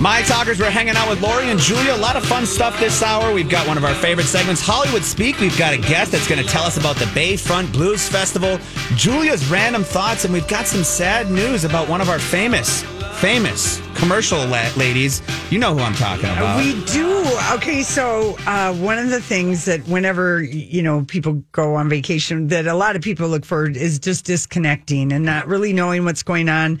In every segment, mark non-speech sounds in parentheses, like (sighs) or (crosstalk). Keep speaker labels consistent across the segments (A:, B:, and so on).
A: My Talkers, we're hanging out with Lori and Julia. A lot of fun stuff this hour. We've got one of our favorite segments, Hollywood Speak. We've got a guest that's going to tell us about the Bayfront Blues Festival, Julia's random thoughts, and we've got some sad news about one of our famous, famous commercial la- ladies. You know who I'm talking about.
B: We do. Okay, so uh, one of the things that whenever you know people go on vacation, that a lot of people look for is just disconnecting and not really knowing what's going on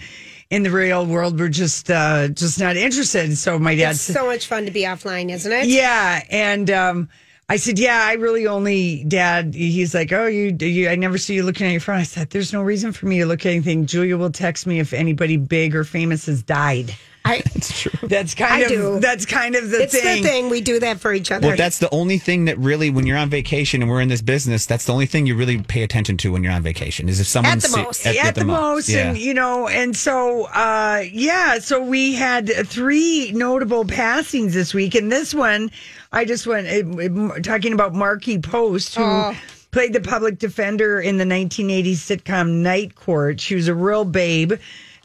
B: in the real world. We're just uh, just not interested. So my dad
C: It's so much fun to be offline, isn't it?
B: yeah, and um, I said, yeah, I really only dad. He's like, oh, you, you, I never see you looking at your phone. I said, there's no reason for me to look at anything. Julia will text me if anybody big or famous has died.
C: I, (laughs)
A: It's true.
B: That's kind
C: I
B: of
C: do.
B: that's kind of the
C: it's
B: thing.
C: the thing. We do that for each other.
A: Well, that's the only thing that really, when you're on vacation and we're in this business, that's the only thing you really pay attention to when you're on vacation is if someone's
C: the
A: si-
C: most.
B: at, the,
A: mo-
B: most
A: Yeah.
B: and you know and so uh yeah so we had three notable passings this week and this one i just went it, it- talking about markie post who
C: Oh.
B: played the public defender in the 1980s sitcom night court she was a real babe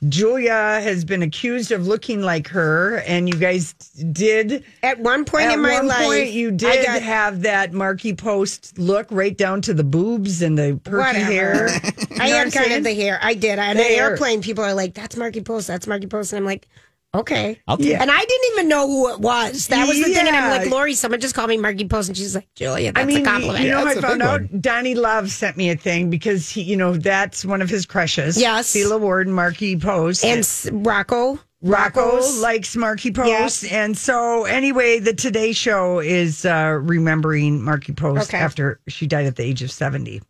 B: julia has been accused of looking like her and you guys did
C: At one point
B: at
C: in my
B: one
C: life,
B: point, you did
C: got-
B: have that Markie Post look right down to the boobs and the perky
C: Whatever.
B: hair. (laughs)
C: I
B: You know
C: had kind of the hair. I did. On
B: The
C: an
B: hair.
C: airplane, people are like, "That's Markie Post. That's Markie Post," and I'm like, "Okay."
A: I'll
C: And I didn't even know who it was. That was the thing. And I'm like, "Lori, someone just called me Markie Post," and she's like, "Julia, that's
B: I mean,
C: a compliment."
B: you know,
A: That's
B: I
A: a
B: found out
A: one.
B: Donnie Love sent me a thing because he, you know, that's one of his crushes.
C: Yes.
B: Sheila Ward and Markie Post.
C: and s- Rocco,
B: Rocco likes Markie Post.
C: Yes.
B: And so, anyway, the Today Show is uh, remembering Markie Post
C: Okay.
B: after she died at the age of 70.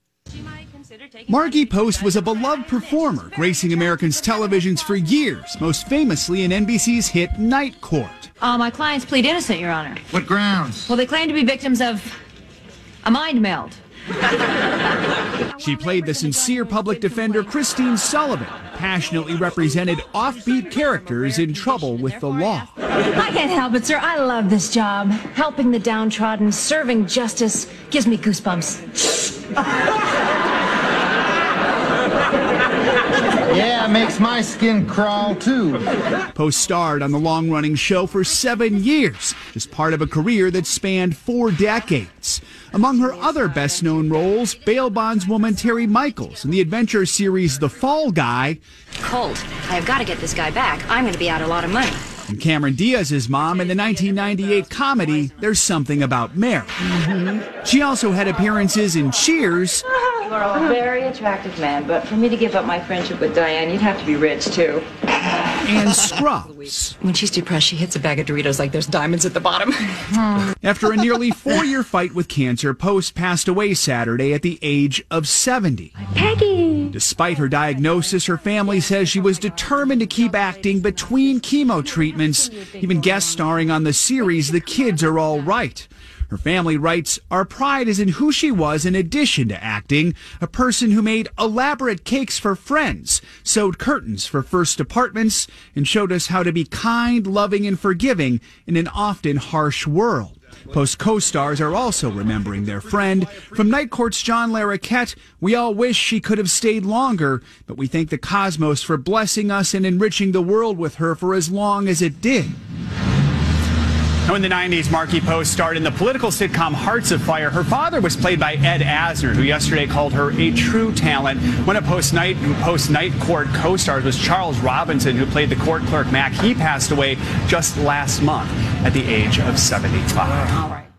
D: Markie Post was a beloved performer, gracing Americans' televisions for years, most famously in NBC's hit Night Court.
E: Uh, my clients plead innocent, Your Honor.
F: What grounds?
E: Well, they claim to be victims of a mind meld.
D: She played the sincere public defender Christine Sullivan, passionately represented offbeat characters in trouble with the law.
E: I can't help it, sir. I love this job. Helping the downtrodden, serving justice gives me goosebumps. (laughs)
F: Yeah, it makes my skin crawl too.
D: Post starred on the long running show for seven years, as part of a career that spanned four decades. Among her other best known roles, bail bondswoman Terri Michaels in the adventure series The Fall Guy,
G: Colt, I have got to get this guy back. I'm going to be out a lot of money.
D: and Cameron Diaz's mom in the 1998 comedy There's Something About Mary. Mm-hmm. She also had appearances in Cheers
H: You are a very attractive man, but for me to give up my friendship with Diane, you'd have to be rich too.
D: and Scrubs.
I: When she's depressed, she hits a bag of Doritos like there's diamonds at the bottom. (laughs)
D: After a nearly four year fight with cancer, Post passed away Saturday at the age of 70.
G: Peggy!
D: Despite her diagnosis, her family says she was determined to keep acting between chemo treatments, even guest starring on the series The Kids Are All Right. Her family writes, Our pride is in who she was in addition to acting, a person who made elaborate cakes for friends, sewed curtains for first apartments, and showed us how to be kind, loving, and forgiving in an often harsh world. Post co-stars are also remembering their friend. From Night Court's John Larroquette, we all wish she could have stayed longer, but we thank the cosmos for blessing us and enriching the world with her for as long as it did.
J: In the 90s, Markie Post starred in the political sitcom Hearts Afire. Her father was played by Ed Asner, who yesterday called her a true talent. One of Post Night, Post Night Court co-stars was Charles Robinson, who played the court clerk Mac. He passed away just last month at the age of 75.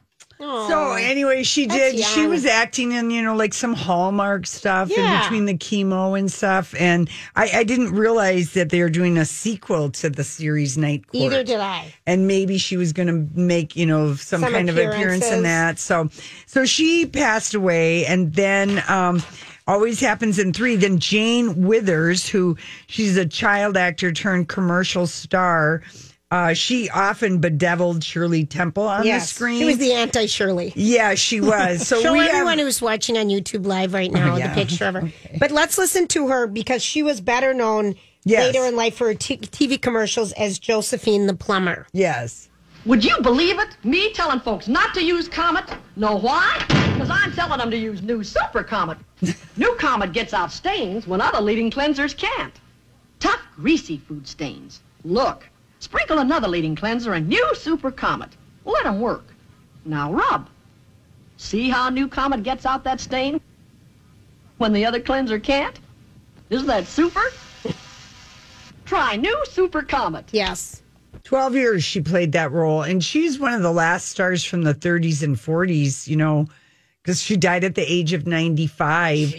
B: So anyway, she did. She was acting in you know like some Hallmark stuff in between the chemo and stuff, and I, I didn't realize that they were doing a sequel to the series Night Court.
C: Either did I.
B: and maybe she was going to make you know some,
C: Some
B: kind of appearance in that. So, so she passed away, and then. um Always happens in three. Then Jane Withers, who she's a child actor turned commercial star. Uh, she often bedeviled Shirley Temple on
C: yes,
B: the screen.
C: she was the anti Shirley.
B: Yeah, she was. So
C: Show
B: we
C: everyone
B: have,
C: who's watching on YouTube Live right now
B: Oh, yeah.
C: the picture of her. (laughs) But let's listen to her because she was better known
B: Yes.
C: later in life for her t- TV commercials as Josephine the plumber.
B: yes.
K: Would you believe it? Me telling folks not to use Comet? Know why? Because I'm telling them to use new Super Comet. (laughs) new Comet gets out stains when other leading cleansers can't. Tough, greasy food stains. Look, Sprinkle another leading cleanser and new Super Comet. Let 'em work. Now rub. See how new Comet gets out that stain when the other cleanser can't? Isn't that super? (laughs) Try new Super Comet.
C: Yes.
B: 12 years she played that role. And she's one of the last stars from the 30s and 40s, you know, because she died at the age of 95.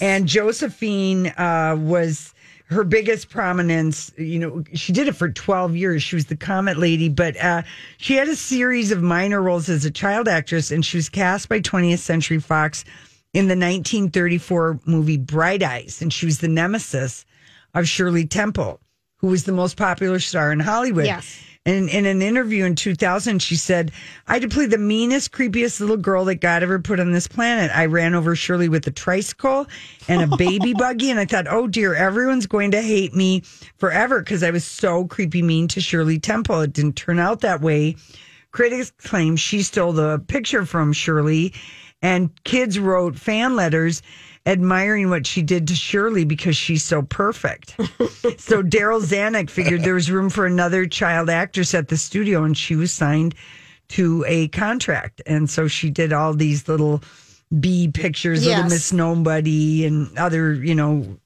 B: And Josephine uh, was her biggest prominence. You know, she did it for 12 years. She was the Comet Lady, but uh, she had a series of minor roles as a child actress, and she was cast by 20th Century Fox in the 1934 movie Bright Eyes. And she was the nemesis of Shirley Temple, who was the most popular star in Hollywood.
C: Yes.
B: And in an interview in 2000, she said, I had to play the meanest, creepiest little girl that God ever put on this planet. I ran over Shirley with a tricycle and a baby (laughs) buggy. And I thought, oh dear, everyone's going to hate me forever because I was so creepy mean to Shirley Temple. It didn't turn out that way. Critics claim she stole the picture from Shirley, and kids wrote fan letters admiring what she did to Shirley because she's so perfect. (laughs) so Darryl Zanuck figured there was room for another child actress at the studio, and she was signed to a contract. And so she did all these little B pictures, little
C: Yes.
B: Miss Nobody, and other, you know,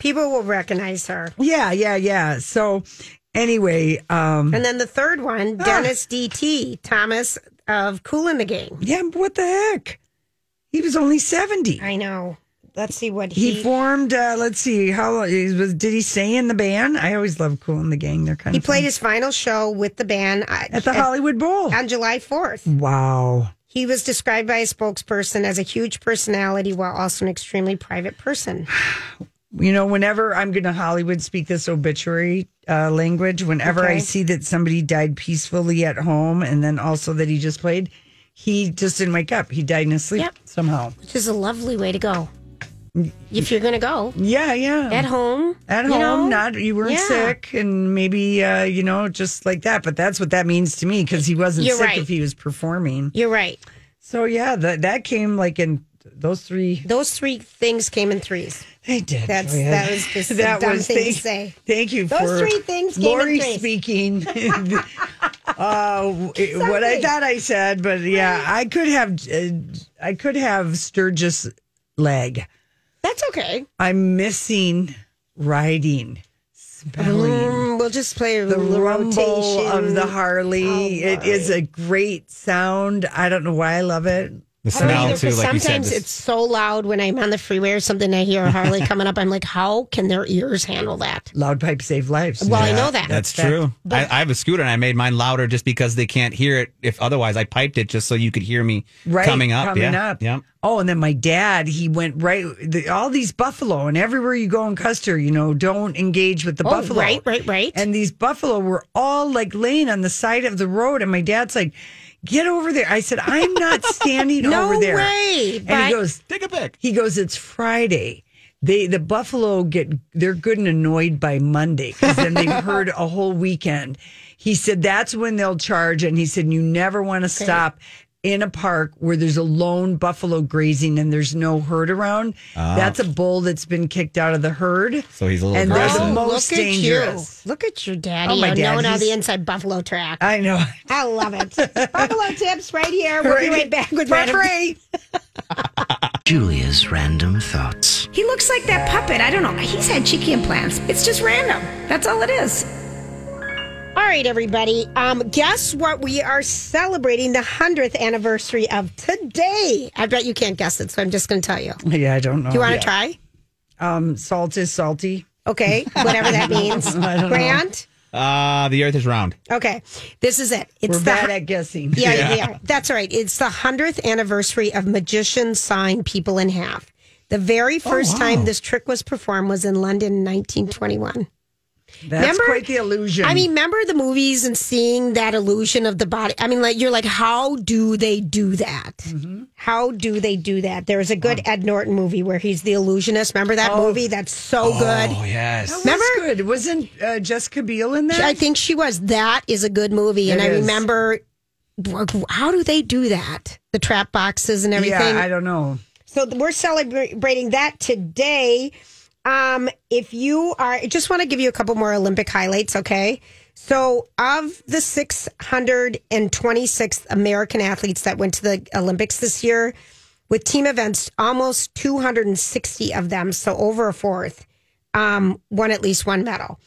C: People will recognize her.
B: yeah, yeah, yeah. So anyway, um,
C: And then the third one, Dennis D.T., Thomas of Kool and the Gang.
B: yeah, what the heck? He was only 70.
C: I know. Let's see what
B: He
C: he.
B: formed. Uh, let's see how he was. Did he stay in the band? I always love Kool and the Gang. They're kind
C: he
B: of
C: played
B: fun.
C: his final show with the band uh,
B: at the Hollywood Bowl
C: on July 4th.
B: Wow.
C: He was described by a spokesperson as a huge personality while also an extremely private person. (sighs)
B: You know, whenever I'm going to Hollywood speak this obituary uh, language, whenever I see that somebody died peacefully at home, and then also that he just played, he just didn't wake up. He died in his sleep
C: Yep.
B: somehow.
C: Which is a lovely way to go. If you're going to go
B: Yeah, yeah.
C: at home,
B: At
C: you
B: home,
C: know?
B: not you weren't
C: Yeah.
B: sick, and maybe uh, you know just like that. But that's what that means to me because he wasn't
C: You're
B: sick
C: right.
B: if he was performing.
C: You're right.
B: So yeah, that that came like in those three.
C: Those three things came in threes.
B: They did.
C: That's
B: Julia.
C: that was just (laughs) a dumb thing
B: thank,
C: to say.
B: Thank you
C: Those
B: for
C: three things came in
B: Lori
C: threes.
B: speaking. (laughs) uh, what I thought I said, but yeah, I could have uh, I could have Sturgis leg.
C: That's okay.
B: I'm missing riding, spelling.
C: Mm, we'll just play
B: the rumble
C: rotation.
B: of the Harley.
C: Oh,
B: it is a great sound. I don't know why I love it.
A: The
C: I don't
A: smell
C: either,
A: too,
C: 'cause
A: like you said.
C: sometimes it's so loud when I'm on the freeway or something. I hear a Harley (laughs) coming up. I'm like, how can their ears handle that?
B: Loud pipe save lives.
C: Well, I know that.
A: That's
B: fact.
A: true. I, I have a scooter and I made mine louder just because they can't hear it. If otherwise, I piped it just so you could hear me
B: right
A: coming up.
B: coming
A: yeah.
B: up
A: Yeah.
B: oh and then my dad he went right the, all these buffalo and everywhere you go in custer you know don't engage with the
C: Oh,
B: buffalo
C: right, right, right.
B: and these buffalo were all like laying on the side of the road and my dad's like get over there. I said i'm not (laughs) standing
C: No
B: over there.
C: way,
B: and
C: but-
B: he goes
A: Take a pic.
B: he goes it's friday. They the buffalo get they're good and annoyed by monday because then they've (laughs) heard a whole weekend. He said that's when they'll charge and he said you never want to stop in a park where there's a lone buffalo grazing and there's no herd around that's a bull that's been kicked out of the herd
A: So he's a little
B: and they're the most
C: look
B: dangerous
C: At you. Look at your daddy.
B: Oh, my
C: uh,
B: dad,
C: knowing all the inside buffalo track.
B: i know
C: I love it. (laughs) buffalo tips right here. We'll be right back with
B: For free. (laughs)
L: Julia's random thoughts.
M: He looks like that puppet. I don't know. He's had cheeky implants. It's just random. That's all it is.
C: All right, everybody. Um, guess what? We are celebrating the hundredth anniversary of today. I bet you can't guess it, so I'm just going to tell you.
B: Yeah i don't know Do
C: you want to
B: Yeah.
C: try?
B: um salt is salty
C: Okay, whatever that (laughs) means.
B: I don't.
C: Grant.
A: Uh, the earth is round.
C: Okay, this is it. It's
B: we're
C: the
B: bad at guessing
C: Yeah,
A: Yeah.
C: yeah, that's all right. It's the hundredth anniversary of magicians sawing people in half. The very first time this trick was performed was in London in 1921.
B: That's
C: Remember-
B: quite the illusion
C: I mean, remember the movies and seeing that illusion of the body? I mean, like you're like, how do they do that?
B: Mm-hmm.
C: How do they do that? There's a good Ed Norton movie where he's the illusionist. Remember that movie? That's so good.
A: Oh, yes.
B: That was
C: Remember?
B: good. Wasn't uh, Jessica Biel in that?
C: I think she was. That is a good movie, and
B: It
C: I remember. How do they do that? The trap boxes and everything.
B: Yeah, I don't know.
C: So we're celebrating that today. Um, if you are, I just want to give you a couple more Olympic highlights, okay? So, of the 626th American athletes that went to the Olympics this year, with team events, almost 260 of them, so over a fourth, um, won at least one medal.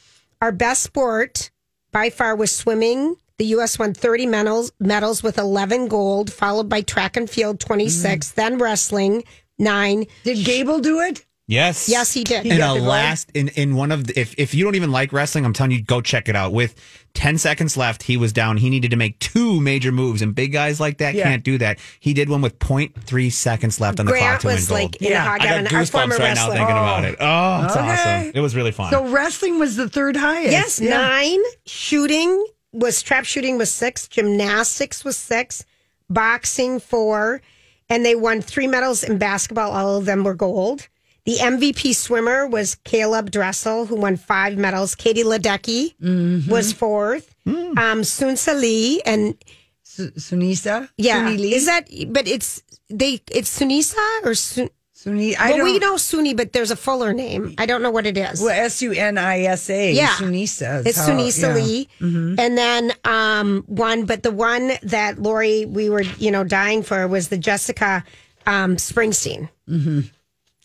C: Our best sport by far was swimming. The U.S. won 30 medals, medals with 11 gold, followed by track and field, 26, then wrestling, nine.
B: Did Gable do it?
A: Yes.
C: Yes, he did.
A: In
C: got
A: a
C: the
A: last in in one of the, if if you don't even like wrestling, I'm telling you, go check it out. With ten seconds left, he was down. He needed to make two major moves, and big guys like that
B: Yeah.
A: can't do that. He did one with 0.3 seconds left on the clock
C: Grant
A: to win
C: was
A: gold.
C: like in
B: Yeah.
C: a hog
A: I got
C: heaven, our former
A: goosebumps right now
C: wrestler.
A: thinking about it. Oh, it's
B: Okay.
A: awesome! It was really fun.
B: So wrestling was the third highest.
C: Yes,
B: Yeah.
C: nine. Shooting was trap shooting was six. Gymnastics was six. Boxing four, and they won three medals in basketball. All of them were gold. The MVP swimmer was Caeleb Dressel, who won five medals. Katie Ledecky
B: Mm-hmm.
C: was fourth.
B: Mm.
C: Um, Sunsa Lee and
B: Su- Sunisa.
C: yeah,
B: Suni
C: is that? But it's they. It's Sunisa or Sun.
B: Suni? I
C: well,
B: don't.
C: we know Suni, but there's a fuller name. I don't know what it is.
B: Well, S U N I S A.
C: Yeah.
B: Sunisa.
C: It's
B: how-
C: Sunisa
B: yeah. Mm-hmm.
C: Lee. And then um, one, but the one that Lori, we were, you know, dying for was the Jessica um, Springsteen. Mm-hmm.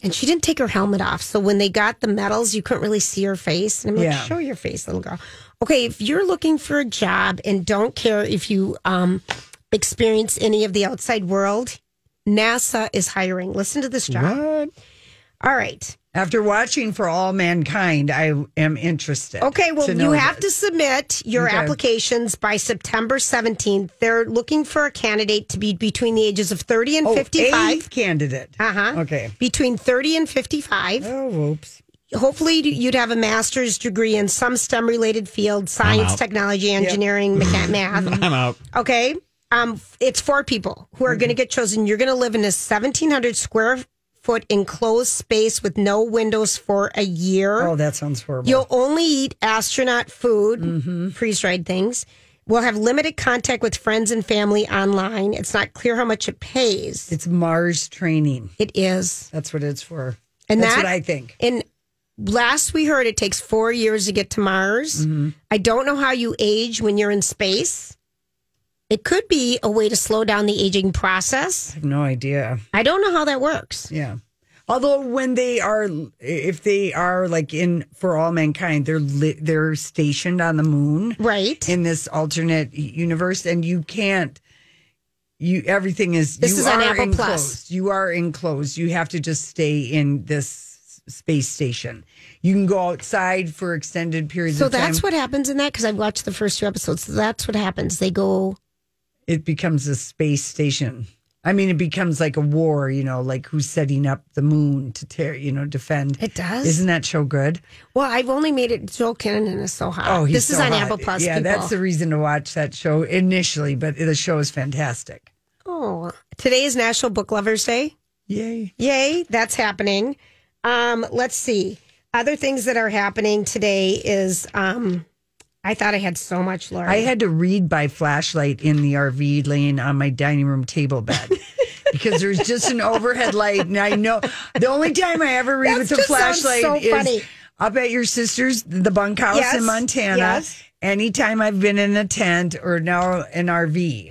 C: And she didn't take her helmet off. So when they got the medals, you couldn't really see her face. And I'm like,
B: Yeah.
C: show your face, little girl. Okay, if you're looking for a job and don't care if you um, experience any of the outside world, NASA is hiring. Listen to this job.
B: What?
C: All right.
B: After watching For All Mankind, I am interested.
C: Okay, well, you
B: know
C: have
B: this.
C: to submit your
B: Okay.
C: applications by September 17th. They're looking for a candidate to be between the ages of 30 and
B: Oh,
C: 55.
B: a candidate.
C: Uh huh.
B: Okay.
C: Between 30 and 55.
B: Oh, whoops.
C: Hopefully, you'd have a master's degree in some STEM related field science, technology, engineering, mecha- (laughs) math.
A: I'm out.
C: Okay. Um, it's four people who are going to get chosen. You're going to live in a 1,700 square foot enclosed space with no windows for a year.
B: Oh, that sounds horrible.
C: You'll only eat astronaut food,
B: Mm-hmm.
C: freeze dried things. We'll have limited contact with friends and family online. It's not clear how much it pays.
B: it's Mars training.
C: It is.
B: That's what it's for.
C: And
B: That's
C: that,
B: what I think.
C: And last we heard, it takes four years to get to Mars.
B: Mm-hmm.
C: I don't know how you age when you're in space. It could be a way to slow down the aging process.
B: I have no idea.
C: I don't know how that works.
B: Yeah. Although when they are, if they are like in for all mankind, they're li- they're stationed on the moon,
C: Right.
B: In this alternate universe, and you can't. You everything is.
C: This
B: you
C: is on
B: are
C: Apple
B: enclosed.
C: Plus.
B: You are enclosed. You have to just stay in this space station. You can go outside for extended periods
C: So
B: of time.
C: that's what happens in that because I've watched the first two episodes. So that's what happens. They go
B: it becomes a space station. I mean, it becomes like a war, you know, like who's setting up the moon to tear, you know, defend.
C: It does?
B: Isn't that show good?
C: Well, I've only made it. Joel Kinnaman is so hot.
B: Oh, he's
C: this is
B: so
C: on
B: hot.
C: Apple Plus.
B: Yeah,
C: people.
B: that's the reason to watch that show initially, but the show is fantastic.
C: Oh, today is National Book Lovers Day.
B: Yay.
C: Yay, that's happening. Um, let's see. Other things that are happening today is um, I thought I had so much, Laura.
B: I had to read by flashlight in the RV laying on my dining room table bed. (laughs) Because there's just an overhead light, and I know the only time I ever read
C: That
B: with the
C: sounds
B: flashlight
C: so
B: is
C: funny.
B: up at your sister's, the bunkhouse
C: Yes,
B: in Montana.
C: yes.
B: Anytime I've been in a tent or now an RV,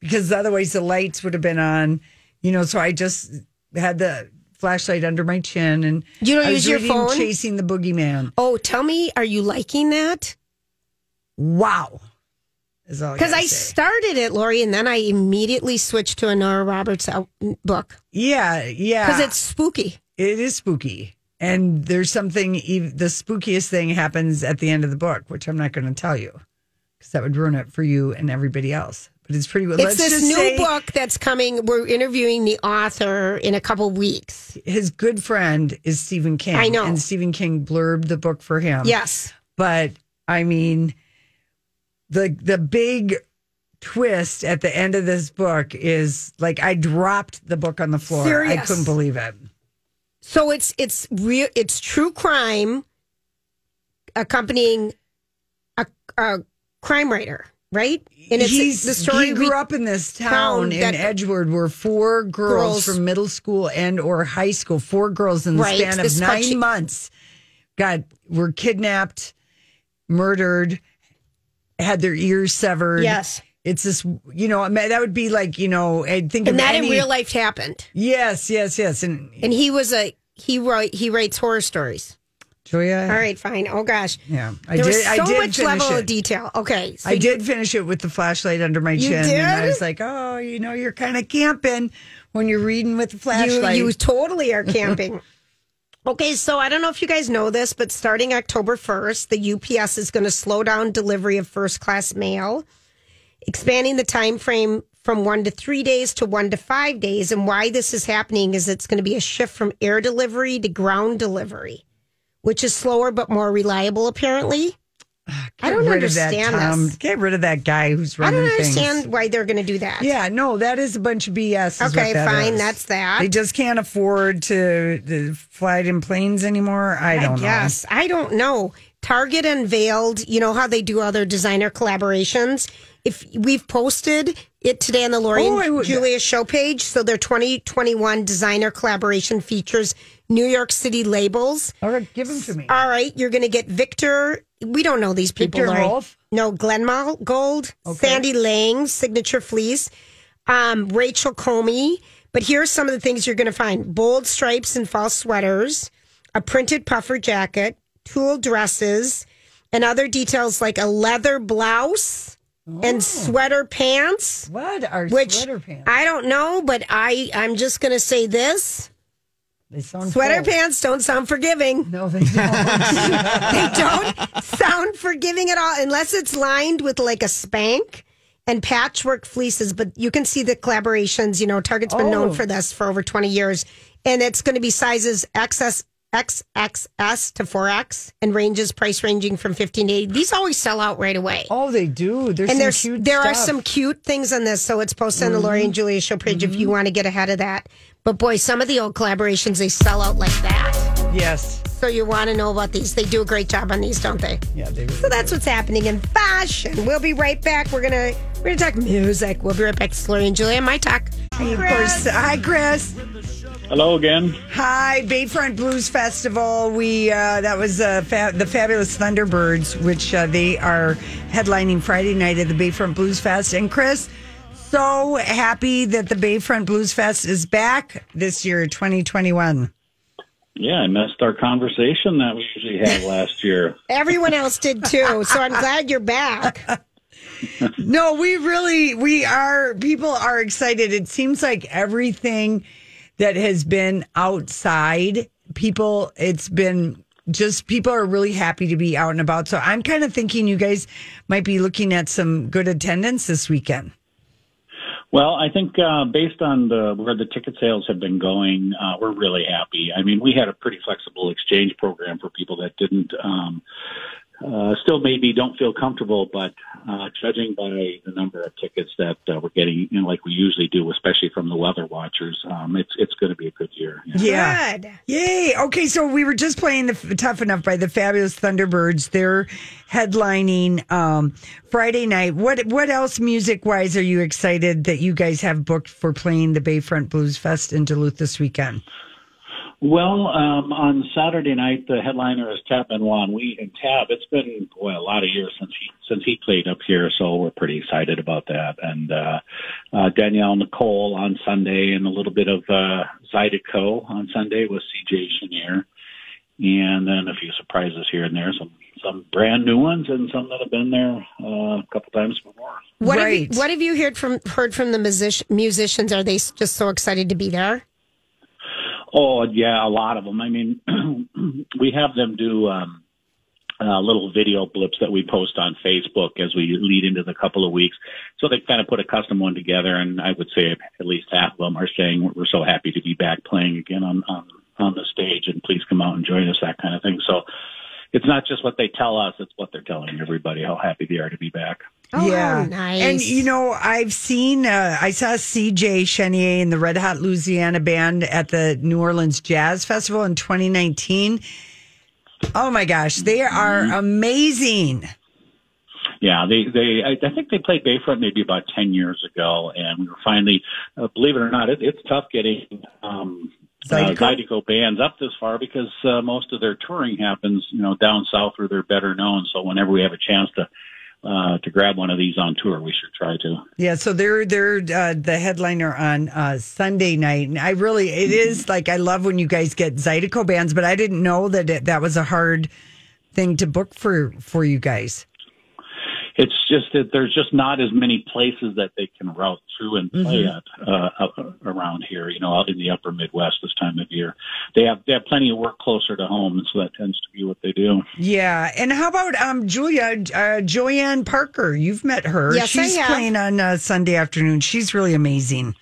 B: because otherwise the lights would have been on, you know. So I just had the flashlight under my chin, and
C: You don't
B: I
C: use your phone?
B: chasing the boogeyman.
C: oh, tell me, are you liking that?
B: Wow,
C: Because
B: gotta
C: I started it, Lori, and then I immediately switched to a Nora Roberts uh, book
B: yeah, yeah,
C: because it's spooky.
B: It is spooky. And there's something, the spookiest thing happens at the end of the book, which I'm not going to tell you because that would ruin it for you and everybody else. But it's pretty
C: It's
B: let's
C: this new
B: say
C: book that's coming. We're interviewing the author in a couple weeks.
B: His good friend is Stephen King.
C: I know.
B: And Stephen King blurbed the book for him.
C: Yes.
B: But I mean, the the big twist at the end of this book is like I dropped the book on the floor. I couldn't believe it.
C: So it's it's real. It's true crime accompanying a, a crime writer, right? And it's the story.
B: he grew
C: re-
B: up in this
C: town
B: in Edgewood where four girls,
C: Girls-
B: from middle school and or high school, four girls in the
C: Right,
B: span of nine
C: called-
B: months, got were kidnapped, murdered, had their ears severed.
C: Yes.
B: It's this, you know, that would be like, you know, I think
C: And that
B: any,
C: in real life happened.
B: Yes, yes, yes. And
C: And he was a he write he writes horror stories.
B: Julia,
C: All right, fine. Oh gosh.
B: yeah, I
C: there
B: did.
C: was so
B: I did
C: much level
B: it.
C: of detail. Okay. So
B: I
C: you-
B: did finish it with the flashlight under my
C: You
B: chin, and I was like, "Oh, you know, you're kind of camping when you're reading with the
C: You,
B: flashlight."
C: you totally are camping. (laughs) okay, so I don't know if you guys know this, but starting October 1st, the UPS is going to slow down delivery of first class mail, expanding the time frame from one to three days to one to five days. And why this is happening is it's going to be a shift from air delivery to ground delivery, which is slower but more reliable, apparently. I don't
B: that,
C: understand this.
B: Get rid of that guy who's running.
C: I don't
B: things.
C: understand why they're going to do that.
B: Yeah, no, that is a bunch of BS.
C: Okay,
B: that
C: fine,
B: is.
C: that's that.
B: They just can't afford to, to fly in planes anymore. I don't know.
C: Yes, I don't know. Target unveiled, you know how they do other designer collaborations. If we've posted it today on the Lori
B: Oh,
C: and Julia show page, so their 2021 designer collaboration features New York City labels.
B: All right, give them to me.
C: All right, you're going to get Victor. We don't know these people.
B: Victor
C: Lori.
B: Rolf?
C: No, Glenmall Gold, Sandy Liang, signature fleece, um, Rachel Comey. But here are some of the things you're going to find: bold stripes and false sweaters, a printed puffer jacket, tulle dresses, and other details like a leather blouse and oh. sweater pants.
B: What are
C: Which
B: sweater pants?
C: I don't know, but I I'm just going to say this:
B: They sound
C: sweater
B: full.
C: pants don't sound forgiving.
B: No, they don't. (laughs)
C: they don't sound forgiving at all unless it's lined with like a spank and patchwork fleeces. But you can see the collaborations. You know, Target's been known
B: Oh.
C: for this for over 20 years. And it's going to be sizes XS, XXS to 4X and ranges price ranging from 15 to 80. These always sell out right away.
B: oh, they do. There's
C: and
B: some
C: there's
B: cute
C: there are some cute things on this, so it's posted on the Lori mm-hmm. and Julia show page if you mm-hmm. want to get ahead of that. But boy, some of the old collaborations they sell out like that.
B: Yes.
C: So you want to know about these? They do a great job on these, don't they?
B: Yeah, they
C: So that's what's happening in fashion. We'll be right back. We're gonna we're gonna talk music. We'll be right back. It's Lori and Julia. My talk.
B: Of course. Hi, Chris.
L: Hello again.
B: Hi, Bayfront Blues Festival. We uh, that was uh, fa- the fabulous Thunderbirds, which uh, they are headlining Friday night at the Bayfront Blues Fest. And Chris, so happy that the Bayfront Blues Fest is back this year, 2021.
L: Yeah, I missed our conversation that we usually had (laughs) last year.
C: Everyone else did too. So I'm glad you're back. (laughs)
B: No, we really we are people are excited. It seems like everything that has been outside, people it's been just people are really happy to be out and about. So I'm kind of thinking you guys might be looking at some good attendance this weekend.
L: Well, I think uh, based on the where the ticket sales have been going, uh, we're really happy. I mean, we had a pretty flexible exchange program for people that didn't. Um, uh, still maybe don't feel comfortable, but uh, judging by the number of tickets that uh, we're getting, you know, like we usually do, especially from the weather watchers, um, it's it's going to be a good year.
B: Yeah. Yay. Okay, so we were just playing the Tough Enough by the Fabulous Thunderbirds. They're headlining um, Friday night. What what else music wise are you excited that you guys have booked for playing the Bayfront Blues Fest in Duluth this weekend?
L: Well, um, on Saturday night, the headliner is Tab Benoit. And we and Tab, it's been boy a lot of years since he since he played up here, so we're pretty excited about that. And uh, uh, Danielle Nicole on Sunday, and a little bit of uh, Zydeco on Sunday with C.J. Chenier, and then a few surprises here and there, some some brand new ones, and some that have been there uh, a couple times before.
C: What have you, what have you heard from heard from the music, musicians? Are they just so excited to be there?
L: Oh yeah, a lot of them. I mean, (clears throat) we have them do um, uh, little video blips that we post on Facebook as we lead into the couple of weeks. So they kind of put a custom one together, and I would say at least half of them are saying we're so happy to be back playing again on on, on the stage, and please come out and join us, that kind of thing. So it's not just what they tell us; it's what they're telling everybody how happy they are to be back.
B: Yeah,
C: nice.
B: And you know, I've seen, uh, I saw C.J. Chenier and the Red Hot Louisiana Band at the New Orleans Jazz Festival in 2019. Oh my gosh, they are amazing.
L: Yeah, they they I, I think they played Bayfront maybe about ten years ago, and we were finally, uh, believe it or not, it, it's tough getting um, uh,
B: Zydeco?
L: Zydeco bands up this far because uh, most of their touring happens, you know, down south where they're better known. So whenever we have a chance to uh, to grab one of these on tour, we should try to.
B: Yeah, so they're they're uh, the headliner on uh, Sunday night, and I really it is like I love when you guys get Zydeco bands, but I didn't know that it, that was a hard thing to book for for you guys.
L: It's just that there's just not as many places that they can route through and play
B: Mhm.
L: at uh, around here. You know, out in the Upper Midwest this time of year, they have they have plenty of work closer to home, and so that tends to be what they do.
B: Yeah, and how about um Julia uh, Joyann Parker? You've met her.
C: Yes, I
B: she's
C: have.
B: playing on uh, Sunday afternoon. She's really amazing.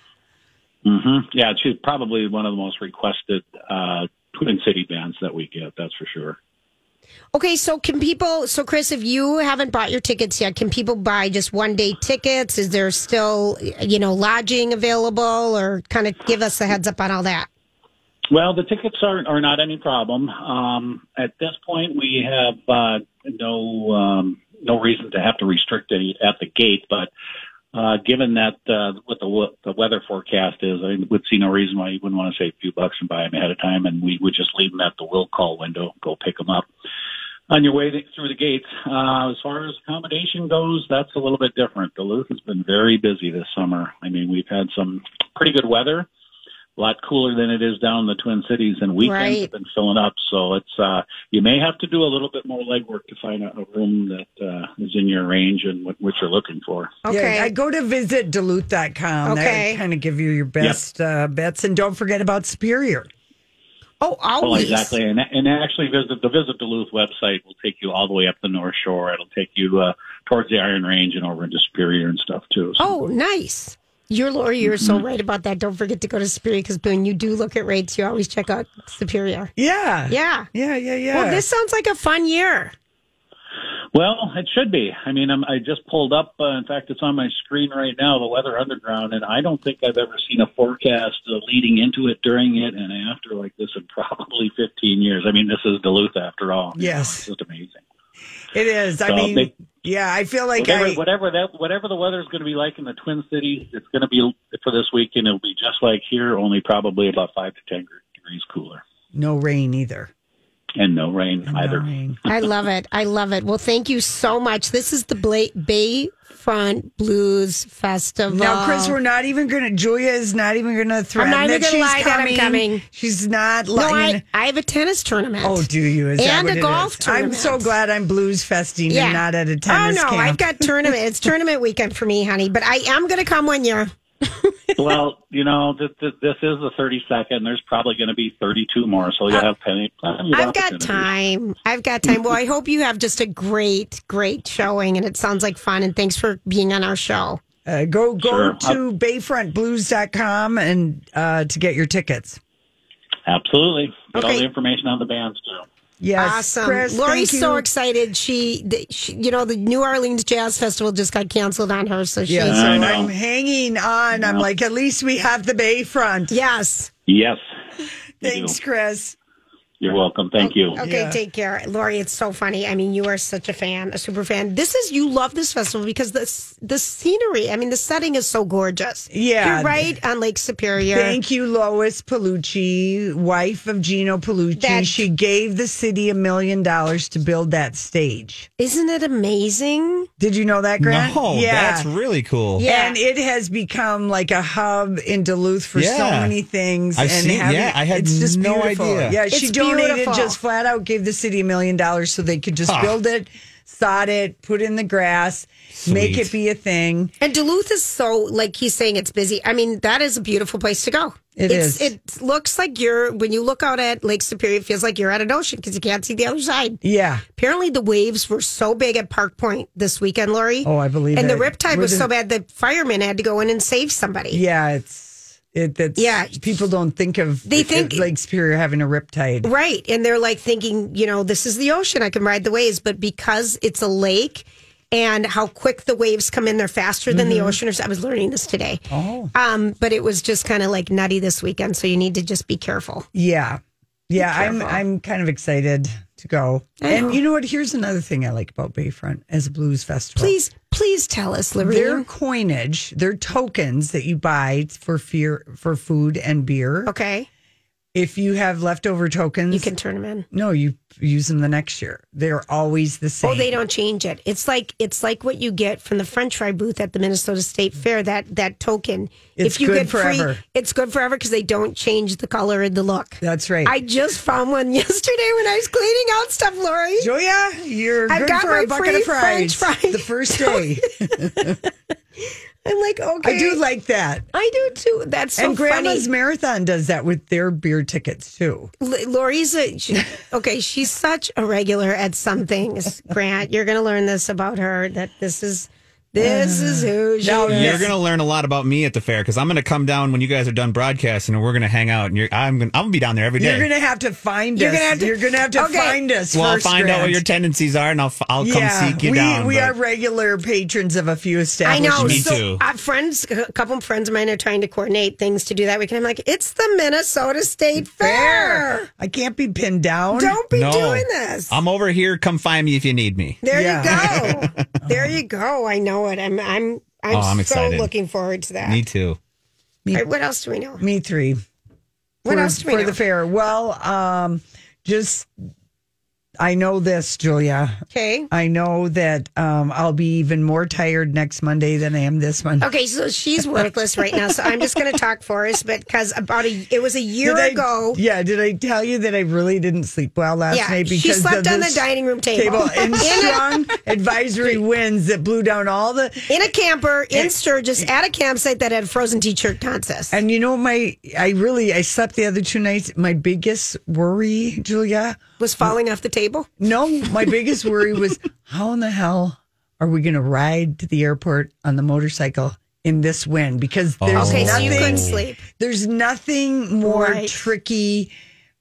L: hmm Yeah, she's probably one of the most requested uh, Twin City bands that we get. That's for sure.
C: Okay, so can people? So Chris, if you haven't bought your tickets yet, can people buy just one day tickets? Is there still, you know, lodging available, or kind of give us a heads up on all that?
L: Well, the tickets are, are not any problem. Um, at this point, we have uh, no um, no reason to have to restrict any at the gate. But uh, given that uh, what the the weather forecast is, I would see no reason why you wouldn't want to save a few bucks and buy them ahead of time, and we would just leave them at the will call window. Go pick them up on your way through the gates. Uh, as far as accommodation goes, that's a little bit different. Duluth has been very busy this summer. I mean, we've had some pretty good weather a lot cooler than it is down in the Twin Cities, and weekends
C: Right.
L: have been filling up. So it's uh, you may have to do a little bit more legwork to find a, a room that uh, is in your range and what, what you're looking for.
C: Okay.
B: Yeah, I go to visit Duluth.com.
C: Okay.
B: That kind of give you your best uh, bets. And don't forget about Superior.
C: Oh,
L: Well, exactly, and and actually, visit the Visit Duluth website will take you all the way up the North Shore. It'll take you uh, towards the Iron Range and over into Superior and stuff too. So,
C: Oh, nice. You're Lori. You're so
L: Mm-hmm.
C: right about that. Don't forget to go to Superior because when you do look at rates, you always check out Superior.
B: Yeah.
C: Yeah.
B: Yeah, yeah, yeah.
C: Well, this sounds like a fun year.
L: Well, it should be. I mean, I'm, I just pulled up. Uh, in fact, it's on my screen right now. The Weather Underground, and I don't think I've ever seen a forecast uh, leading into it, during it, and after like this in (laughs) probably 15 years. I mean, this is Duluth after all. You know,
B: Yes.
L: it's just amazing.
B: It is. I
L: So
B: mean,
L: they-
B: yeah, I feel like
L: whatever,
B: I.
L: whatever that whatever the weather is going to be like in the Twin Cities, it's going to be for this weekend. It'll be just like here, only probably about five to ten degrees cooler,
B: No rain either.
L: And no rain either. (laughs)
C: I love it. I love it. Well, thank you so much. This is the Bla- Bayfront Blues Festival.
B: Now, Chris, we're not even going to. Julia is not even going to threaten
C: not even
B: that
C: gonna
B: she's
C: lie that I'm
B: coming.
C: coming.
B: She's not.
C: No,
B: lying.
C: I, I have a tennis tournament.
B: Oh, do you? Is that
C: And
B: what
C: a
B: it
C: golf
B: is? I'm so glad I'm blues festing and not at a tennis
C: Oh no,
B: camp.
C: I've got tournament. It's (laughs) tournament weekend for me, honey. But I am going to come one year. (laughs)
L: well, you know, th- th- this is the 32nd. There's probably going to be 32 more, so you'll have plenty. plenty of
C: I've got time. I've got time. Well, I hope you have just a great, great showing, and it sounds like fun. And thanks for being on our show.
B: Uh, go go
L: Sure.
B: to bayfrontblues.com and uh, to get your tickets.
L: Absolutely. Get all the information on the bands too.
B: Yes,
C: awesome.
B: Chris,
C: Lori's
B: thank
C: so excited. She, she, you know, the New Orleans Jazz Festival just got canceled on her, so she's
B: Yeah, so
L: um,
B: I'm hanging on. I'm like, at least we have the Bayfront.
C: yes.
L: Yes.
B: Thanks, Chris.
L: You're welcome. Thank you.
C: Okay,
B: Yeah.
C: take care, Lori. It's so funny. I mean, you are such a fan, a super fan. This is you love this festival because the the scenery. I mean, the setting is so gorgeous.
B: Yeah.
C: you're right on Lake Superior.
B: Thank you, Lois Paulucci, wife of Jeno Paulucci.
C: That-
B: she gave the city a million dollars to build that stage.
C: Isn't it amazing?
B: Did you know that, Grant?
A: No, that's really cool.
C: Yeah.
B: And it has become like a hub in Duluth for so many things.
A: I've
B: and
A: seen-
B: having-
A: yeah, I had
B: it's just
A: no
B: beautiful.
A: idea.
B: Yeah, she
C: It's
B: donated
C: beautiful.
B: just flat out, gave the city a million dollars so they could just
A: Huh.
B: build it, sod it, put in the grass, make it be a thing.
C: And Duluth is so like he's saying it's busy. I mean, that is a beautiful place to go.
B: It
C: it's,
B: is.
C: It looks like you're when you look out at Lake Superior, it feels like you're at an ocean because you can't see the other side.
B: Yeah.
C: Apparently, the waves were so big at Park Point this weekend, Lori.
B: Oh, I believe
C: And
B: it.
C: the riptide was
B: Within-
C: so bad the firemen had to go in and save somebody.
B: Yeah, it's it. That's
C: Yeah.
B: People don't think of
C: They think-
B: Lake Superior having a riptide.
C: Right. And they're like thinking, you know, this is the ocean. I can ride the waves. But because it's a lake and how quick the waves come in, they're faster than the ocean. Or so- I was learning this today.
B: Oh,
C: Um, but it was just kind of like nutty this weekend. So you need to just be careful.
B: yeah, yeah. I'm. I'm kind of excited to go. And oh. you know what? Here's another thing I like about Bayfront as a blues festival.
C: Please, please tell us,
B: Their coinage, their tokens that you buy for fear for food and beer
C: Okay.
B: If you have leftover tokens,
C: You can turn them in.
B: no, you use them the next year. They're always the same.
C: Oh, they don't change it. It's like it's like what you get from the French fry booth at the Minnesota State Fair. That that token.
B: It's
C: if you
B: good
C: get
B: forever.
C: free, it's good forever because they don't change the color and the look.
B: That's right.
C: I just found one (laughs) yesterday when I was cleaning out stuff, Lori.
B: Julia, you're
C: I've
B: good
C: got
B: for
C: my
B: a bucket
C: free
B: of fries.
C: French fries.
B: The first day. (laughs) (laughs)
C: I'm like, okay,
B: I do like that.
C: I do too. That's so
B: and Grandma's
C: funny.
B: Marathon does that with their beer tickets too.
C: L- Lori's a she, (laughs) okay. She's such a regular at some things. Grant, you're going to learn this about her. That this is this is who she
B: Now.
A: You're gonna learn a lot about me at the fair because I'm gonna come down when you guys are done broadcasting, and we're gonna hang out. And you're, I'm gonna, I'm gonna be down there every day.
B: You're gonna have to find
C: You're
B: us.
C: gonna have to-
B: you're gonna have to
C: Okay.
B: find us.
A: well, I'll
B: first,
A: find out what your tendencies are, and I'll f- I'll come
B: yeah,
A: seek you
B: we,
A: down.
B: We
A: but-
B: are regular patrons of a few establishments.
C: I know.
A: Me
C: so,
A: too.
C: Uh, friends, a couple of friends of mine are trying to coordinate things to do that weekend. I'm like, it's the Minnesota State Fair.
B: I can't be pinned down.
C: Don't be
A: no,
C: doing this.
A: I'm over here. Come find me if you need me.
C: there
B: Yeah.
C: you go. (laughs) there you go. I know it. I'm. I'm. I'm,
A: Oh, I'm
C: so
A: excited.
C: looking forward to that.
A: Me too.
C: All right, what else do we know?
B: Me three.
C: What
B: for,
C: else do we
B: for
C: know?
B: the fair? Well, um, just I know this, Julia.
C: Okay.
B: I know that um, I'll be even more tired next Monday than I am this Monday.
C: Okay, so she's worthless right now. So I'm just going to talk for us, but because about a, it was a year
B: Did I-
C: ago.
B: yeah, did I tell you that I really didn't sleep well last
C: Yeah,
B: night
C: she slept
B: of
C: on the dining room table. (laughs)
B: and
C: In
B: strong advisory (laughs) winds that blew down all the
C: in a camper in Sturgis at a campsite that had frozen t-shirt contests.
B: And you know, my I really I slept the other two nights. My biggest worry, Julia,
C: was falling off the table.
B: No, my biggest worry was how in the hell are we going to ride to the airport on the motorcycle in this wind? Because there's
C: Okay, so
B: nothing.
C: sleep.
B: There's nothing more
C: Right.
B: tricky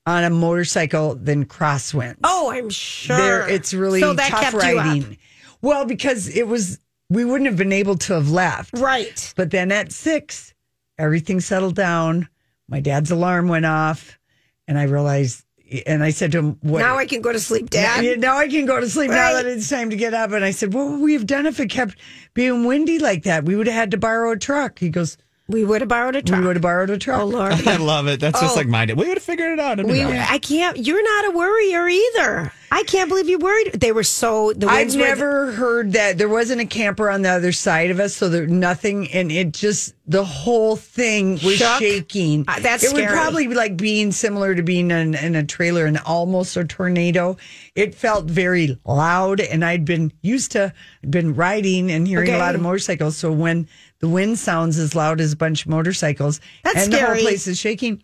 B: on a motorcycle than crosswind.
C: Oh, I'm sure.
B: There, it's really
C: so that
B: tough
C: kept you up.
B: riding. Well, because it was, we wouldn't have been able to have left.
C: Right.
B: But then at six, everything settled down. My dad's alarm went off, and I realized, and I said to him, "What?"
C: Now I can go to sleep, Dad.
B: Now I can go to sleep now that it's time to get up. And I said, What would we have done if it kept being windy like that? We would have had to borrow a truck. He goes,
C: We would have borrowed a truck.
B: We would have borrowed a truck.
C: Oh Lord. (laughs)
A: I love it. That's just
C: Oh.
A: like mine. We would have figured it out.
C: We? I can't. You're not a worrier either. I can't believe you worried. They were so. The
B: I've never heard that there wasn't a camper on the other side of us, so there nothing, and it just the whole thing was
C: Shook?
B: shaking.
C: Uh, that's
B: it would probably be like being similar to being in, in a trailer and almost a tornado. It felt very loud, and I'd been used to been riding and hearing a lot of motorcycles. So when the wind sounds as loud as a bunch of motorcycles,
C: That's
B: and the
C: scary.
B: whole place is shaking,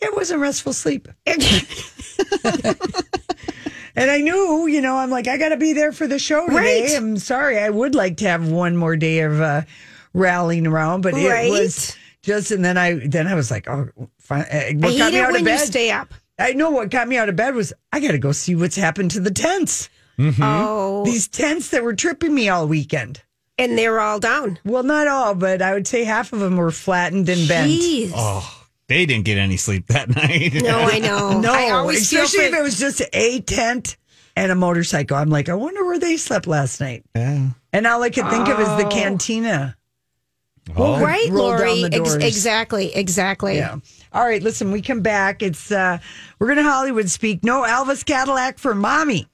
B: it wasn't restful sleep. (laughs) And I knew, you know, I'm like, I got to be there for the show today.
C: Right.
B: I'm sorry. I would like to have one more day of uh, rallying around, but
C: Right.
B: it was just, and then I, then I was like, oh, fine. Uh,
C: I
B: What
C: hate
B: got me
C: it
B: out
C: when
B: of bed?
C: you stay up.
B: I know what got me out of bed was I got to go see what's happened to the tents.
C: Oh,
B: These tents that were tripping me all weekend.
C: And they were all down.
B: Well, not all, but I would say half of them were flattened and bent.
C: Jeez.
A: Oh, they didn't get any sleep that (laughs) night.
C: No, I know. (laughs)
B: No,
C: I always feel
B: especially
C: for-
B: if it was just a tent and a motorcycle. I'm like, I wonder where they slept last night.
A: Yeah.
B: And all I could think of is the
C: Oh.
B: cantina.
A: Oh.
C: right,
B: roll down
C: Lori.
B: the
C: Ex-
B: doors.
C: exactly. Exactly.
B: Yeah. All right, listen, we come back. It's uh we're gonna Hollywood speak. No Elvis Cadillac for mommy.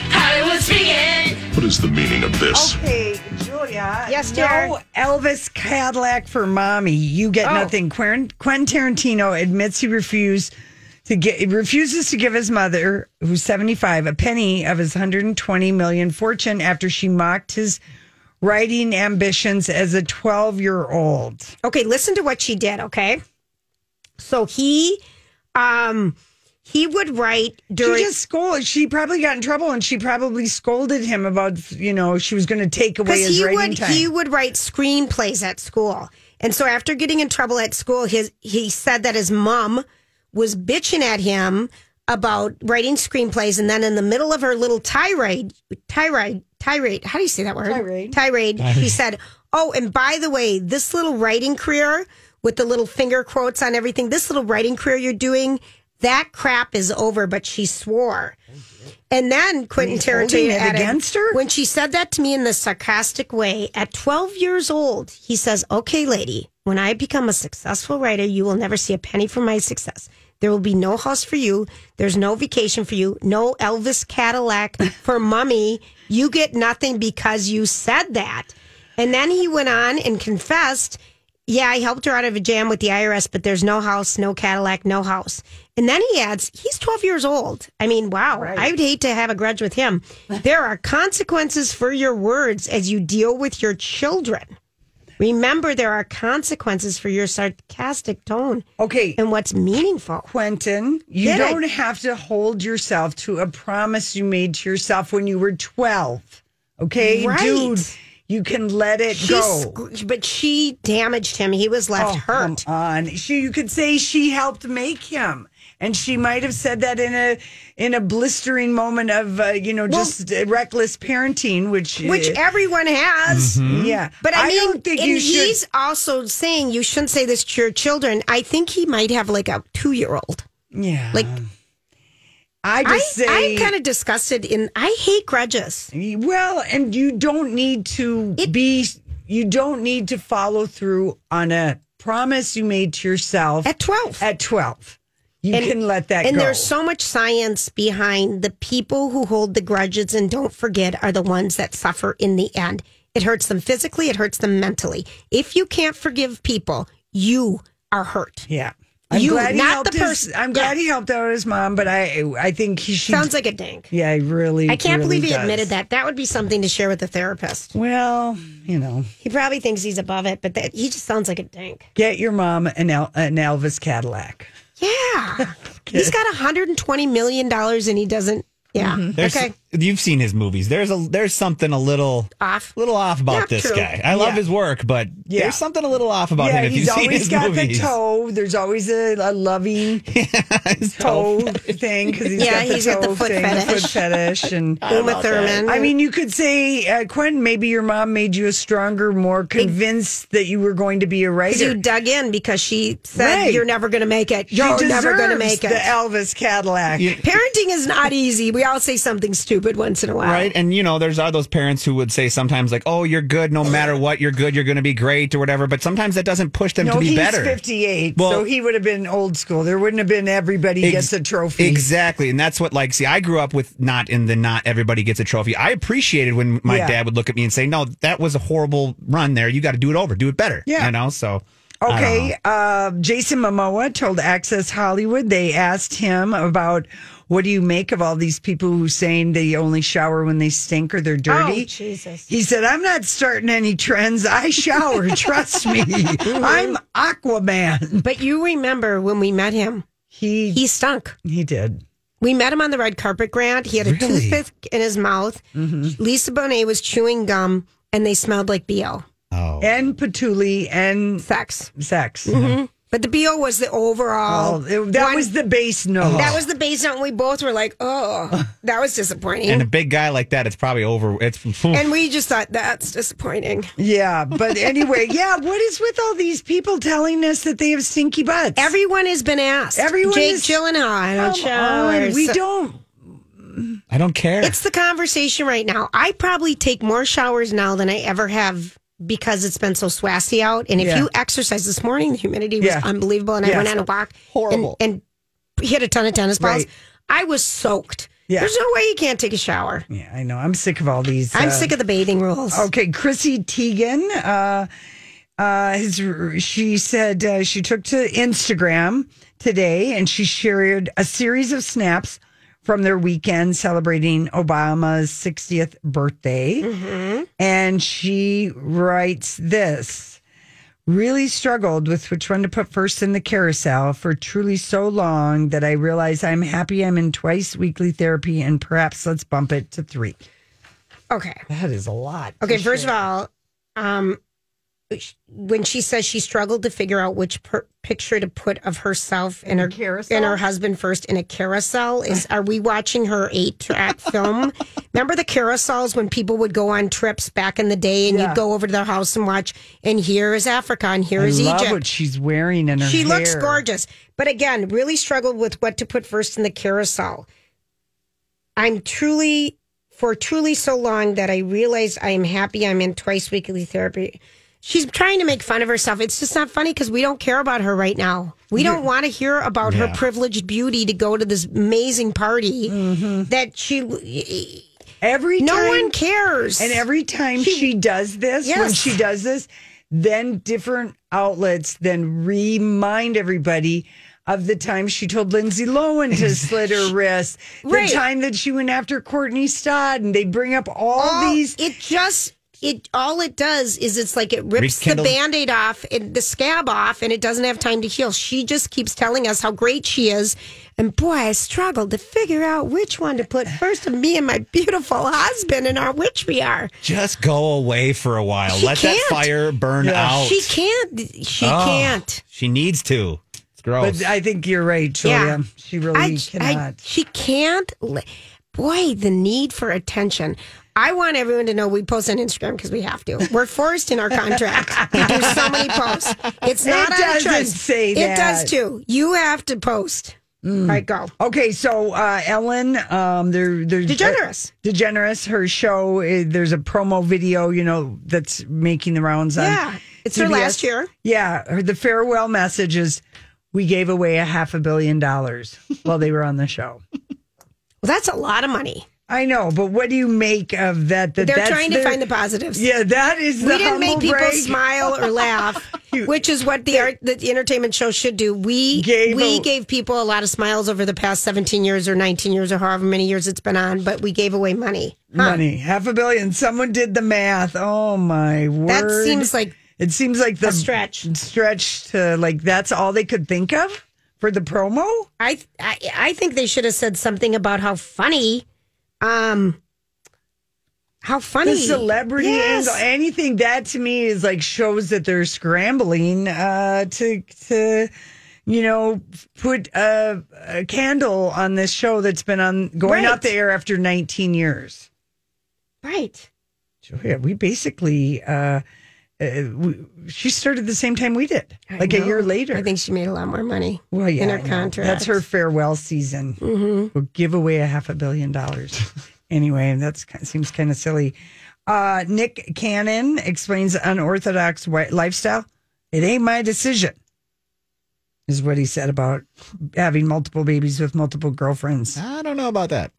N: Hollywood speaking.
O: What is the meaning of this?
B: Okay, Julia.
C: Yes, dear.
B: No Elvis Cadillac for mommy. You get
C: Oh.
B: nothing. Quentin, Quentin Tarantino admits he refused to get refuses to give his mother, who's 75, a penny of his 120 million fortune after she mocked his writing ambitions as a 12 year old.
C: Okay, listen to what she did, okay? So he um he would write during
B: she just scolded. She probably got in trouble, and she probably scolded him about you know she was going to take away his
C: he
B: writing
C: would
B: time.
C: he would write screenplays at school. And so after getting in trouble at school, his he said that his mom was bitching at him about writing screenplays and then in the middle of her little tirade tirade tirade how do you say that word
B: Tirade.
C: tirade he said oh and by the way this little writing career with the little finger quotes on everything this little writing career you're doing that crap is over but she swore and then Quentin Tarantino added,
B: against her?
C: when she said that to me in this sarcastic way at 12 years old, he says, Okay, lady, when I become a successful writer, you will never see a penny from my success. There will be no house for you. There's no vacation for you. No Elvis Cadillac for mummy. You get nothing because you said that. And then he went on and confessed, yeah, I helped her out of a jam with the IRS, but there's no house, no Cadillac, no house. And then he adds, he's 12 years old. I mean, wow, I would hate to have a grudge with him. There are consequences for your words as you deal with your children. Remember, there are consequences for your sarcastic tone.
B: Okay.
C: And what's meaningful.
B: Quentin, you
C: Did
B: don't have to hold yourself to a promise you made to yourself when you were 12. Okay?
C: Right.
B: Dude, you can let it
C: She
B: go.
C: but she damaged him. He was left
B: Oh,
C: hurt.
B: On. She, you could say she helped make him. And she might have said that in a in a blistering moment of uh, you know just uh, reckless parenting, which
C: Which everyone has.
B: yeah.
C: But I,
B: I
C: mean,
B: don't think
C: and
B: you should-
C: he's also saying you shouldn't say this to your children. I think he might have like a two year old.
B: yeah.
C: Like,
B: I
C: I,
B: just say
C: I'm kind of disgusted in, I hate grudges.
B: Well, and you don't need to be, you don't need to follow through on a promise you made to yourself
C: At 12.
B: At 12. You
C: And-
B: can let that
C: and
B: go.
C: there's so much science behind the people who hold the grudges and don't forget are the ones that suffer in the end. It hurts them physically, it hurts them mentally. If you can't forgive people, you are hurt.
B: yeah. I'm
C: You,
B: glad he
C: not
B: helped
C: the
B: his,
C: person.
B: I'm glad
C: Yeah.
B: he helped out his mom, but I I think he should
C: Sounds like a dink.
B: Yeah, I really
C: I can't
B: really
C: believe he
B: does.
C: admitted that. That would be something to share with the therapist.
B: Well, you know,
C: He probably thinks he's above it, but that, he just sounds like a dink.
B: get your mom an, El, an Elvis Cadillac.
C: Yeah. (laughs) He's got 120 million dollars and he doesn't. Yeah. Mm-hmm.
A: There's,
C: Okay.
A: You've seen his movies. There's a there's something a little
C: Off.
A: little off about
C: Not
A: this
C: true.
A: guy. I love his work, but
B: Yeah.
A: there's something a little off about
B: yeah,
A: him if
B: he's
A: you've seen
B: always
A: his
B: got
A: movies.
B: the toe. There's always a, a loving (laughs) toe thing because he's
C: Yeah,
B: got the
C: he's
B: toe
C: got the foot
B: thing,
C: fetish.
B: foot fetish, and (laughs)
C: Uma Thurman.
B: I mean, you could say, uh, Quentin, maybe your mom made you a stronger, more convinced that you were going to be a
C: Because
B: writer.
C: you dug in because she said
B: Right.
C: you're never going to make it. You're never going to make it.
B: The Elvis Cadillac.
C: Parenting is not easy. We all say something stupid once in a while.
A: Right. And, you know, there's are those parents who would say sometimes, like, oh, you're good no matter what, you're good, you're going to be great or whatever. But sometimes that doesn't push them
B: no,
A: to be
B: he's
A: better.
B: 58,
A: Well-
B: so he would have been old school. There wouldn't have been everybody
A: Ex-
B: gets a trophy.
A: Exactly. And that's what, like, see, I grew up with not in the not everybody gets a trophy. I appreciated when my
B: Yeah.
A: dad would look at me and say, no, that was a horrible run there. You got to do it over, do it better.
B: Yeah.
A: You know, so.
B: Okay,
A: know.
B: uh, Jason Momoa told Access Hollywood they asked him about what do you make of all these people who saying they only shower when they stink or they're dirty.
C: Oh, Jesus.
B: He said, "I'm not starting any trends. I shower. (laughs) trust me. I'm Aquaman."
C: But you remember when we met him,
B: He
C: he stunk.
B: he did.
C: We met him on the red carpet, Grant. He had a
A: Really?
C: toothpick in his mouth.
B: Mm-hmm.
C: Lisa Bonet was chewing gum and they smelled like BO.
A: Oh.
B: And patchouli and
C: Sex.
B: sex.
C: But the BO was the overall.
B: Oh, it- that
C: one-
B: was the base note.
C: That was the base note, and we both were like, "Oh, (laughs) that was disappointing."
A: And a big guy like that, it's probably over. It's (laughs) And
C: we just thought that's disappointing.
B: yeah, but anyway, (laughs) yeah. What is with all these people telling us that they have stinky butts?
C: Everyone has been asked.
B: Everyone
C: Jake
B: is-
C: Gyllenhaal, I don't
B: Come
C: shower.
B: on, we
C: So-
B: don't.
A: I don't care.
C: It's the conversation right now. I probably take more showers now than I ever have because it's been so swassy out. And if
B: Yeah.
C: you exercise this morning, the humidity was
B: Yeah.
C: unbelievable. And I went on a walk
B: Horrible.
C: and, and hit a ton of tennis balls.
B: Right.
C: I was soaked.
B: Yeah.
C: There's no way you can't take a shower.
B: Yeah, I know. I'm sick of all these.
C: I'm
B: uh,
C: sick of the bathing rules.
B: Okay, Chrissy Teigen, uh, uh, his, she said uh, she took to Instagram today and she shared a series of snaps from their weekend celebrating Obama's 60th birthday. And she writes this really struggled with which one to put first in the carousel for truly so long that I realize I'm happy I'm in twice weekly therapy and perhaps let's bump it to three.
C: Okay.
B: That is a lot.
C: Okay, first of all, um, when she says she struggled to figure out which per- picture to put of herself and her
B: carousel?
C: and her husband first in a carousel is are we watching her eight track film? (laughs) Remember the carousels when people would go on trips back in the day and
B: Yeah.
C: you'd go over to their house and watch and here is Africa and here
B: I
C: is
B: love
C: Egypt.
B: what she's wearing in her
C: She looks gorgeous. But again, really struggled with what to put first in the carousel. I'm truly, for truly so long that I realized I am happy I'm in twice weekly therapy. She's trying to make fun of herself. It's just not funny because we don't care about her right now. We don't want to hear about her privileged beauty to go to this amazing party mm-hmm. that she.
B: Every
C: no
B: time-
C: one cares,
B: And every time she, does this, when
C: Yes.
B: she does this, then different outlets then remind everybody of the time she told Lindsay Lohan to (laughs) slit her wrist, the time that she went after Courtney Stott, and they bring up all,
C: all
B: these.
C: It just it all it does is it's like it rips the
B: Rekindles-
C: band-aid off and the scab off and it doesn't have time to heal. She just keeps telling us how great she is. And boy, I struggled to figure out which one to put first of me and my beautiful husband and our which we are.
A: Just go away for a while.
C: She
A: Let that
C: can't.
A: fire burn out.
C: She can't she
A: Oh,
C: can't.
A: She needs to. It's gross.
B: But I think you're right, Julia. She really
C: I,
B: cannot.
C: I, she can't. li- Boy, the need for attention. I want everyone to know we post on Instagram because we have to. We're forced in our contract to do so many posts. It's
B: It
C: not our
B: doesn't
C: choice.
B: say
C: It does too. You have to post. All right, go.
B: Okay, so uh, Ellen, um, they're, they're
C: DeGeneres.
B: Uh, DeGeneres, her show. Uh, there's a promo video, you know, that's making the rounds on.
C: Yeah, it's her last year.
B: Yeah, her, the farewell message is, "We gave away a half a billion dollars while they were on the show."
C: Well, that's a lot of money.
B: I know, but what do you make of that? that
C: They're trying to
B: their-
C: find the positives.
B: Yeah, that is.
C: we
B: the
C: didn't make people smile or laugh, (laughs) which is what the art, the entertainment show should do. We
B: Gave
C: we
B: a-
C: gave people a lot of smiles over the past seventeen years or nineteen years or however many years it's been on, but we gave away money. Huh.
B: Money, half a billion. Someone did the math. Oh my word!
C: That seems like
B: it seems like the
C: stretch.
B: Stretch to like that's all they could think of for the promo.
C: I, I I think they should have said something about how funny, um, how funny
B: the celebrity
C: Yes.
B: angle, anything that to me is like shows that they're scrambling uh, to to you know put a, a candle on this show that's been on going
C: Right.
B: out the air after 19 years.
C: Right.
B: So, yeah, we basically uh, she started the same time we did,
C: I
B: like a year later.
C: I think she made a lot more money.
B: well, yeah,
C: in her contract.
B: That's her farewell season.
C: Mhm.
B: We'll give away a half a billion dollars. (laughs) anyway, and that seems kind of silly. Uh, Nick Cannon explains unorthodox wi- lifestyle. It ain't my decision, is what he said about having multiple babies with multiple girlfriends.
A: I don't know about that.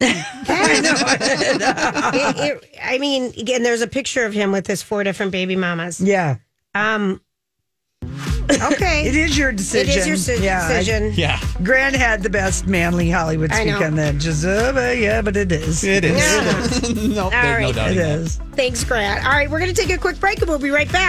A: (laughs) (laughs)
C: It- it- I mean, again, there's a picture of him with his four different baby mamas.
B: Yeah.
C: Um. Okay. (laughs)
B: It is your decision.
C: It is your si-
B: Yeah, I-
C: decision.
A: Yeah.
B: Grant had the best manly Hollywood
C: I
B: speak on that. Just, uh, but yeah, but it is.
A: It is.
C: Yeah.
A: no,
C: All
A: there's no
C: right.
A: doubting
B: It
A: that.
B: is.
C: Thanks, Grant. All right, we're going to take a quick break and we'll be right back.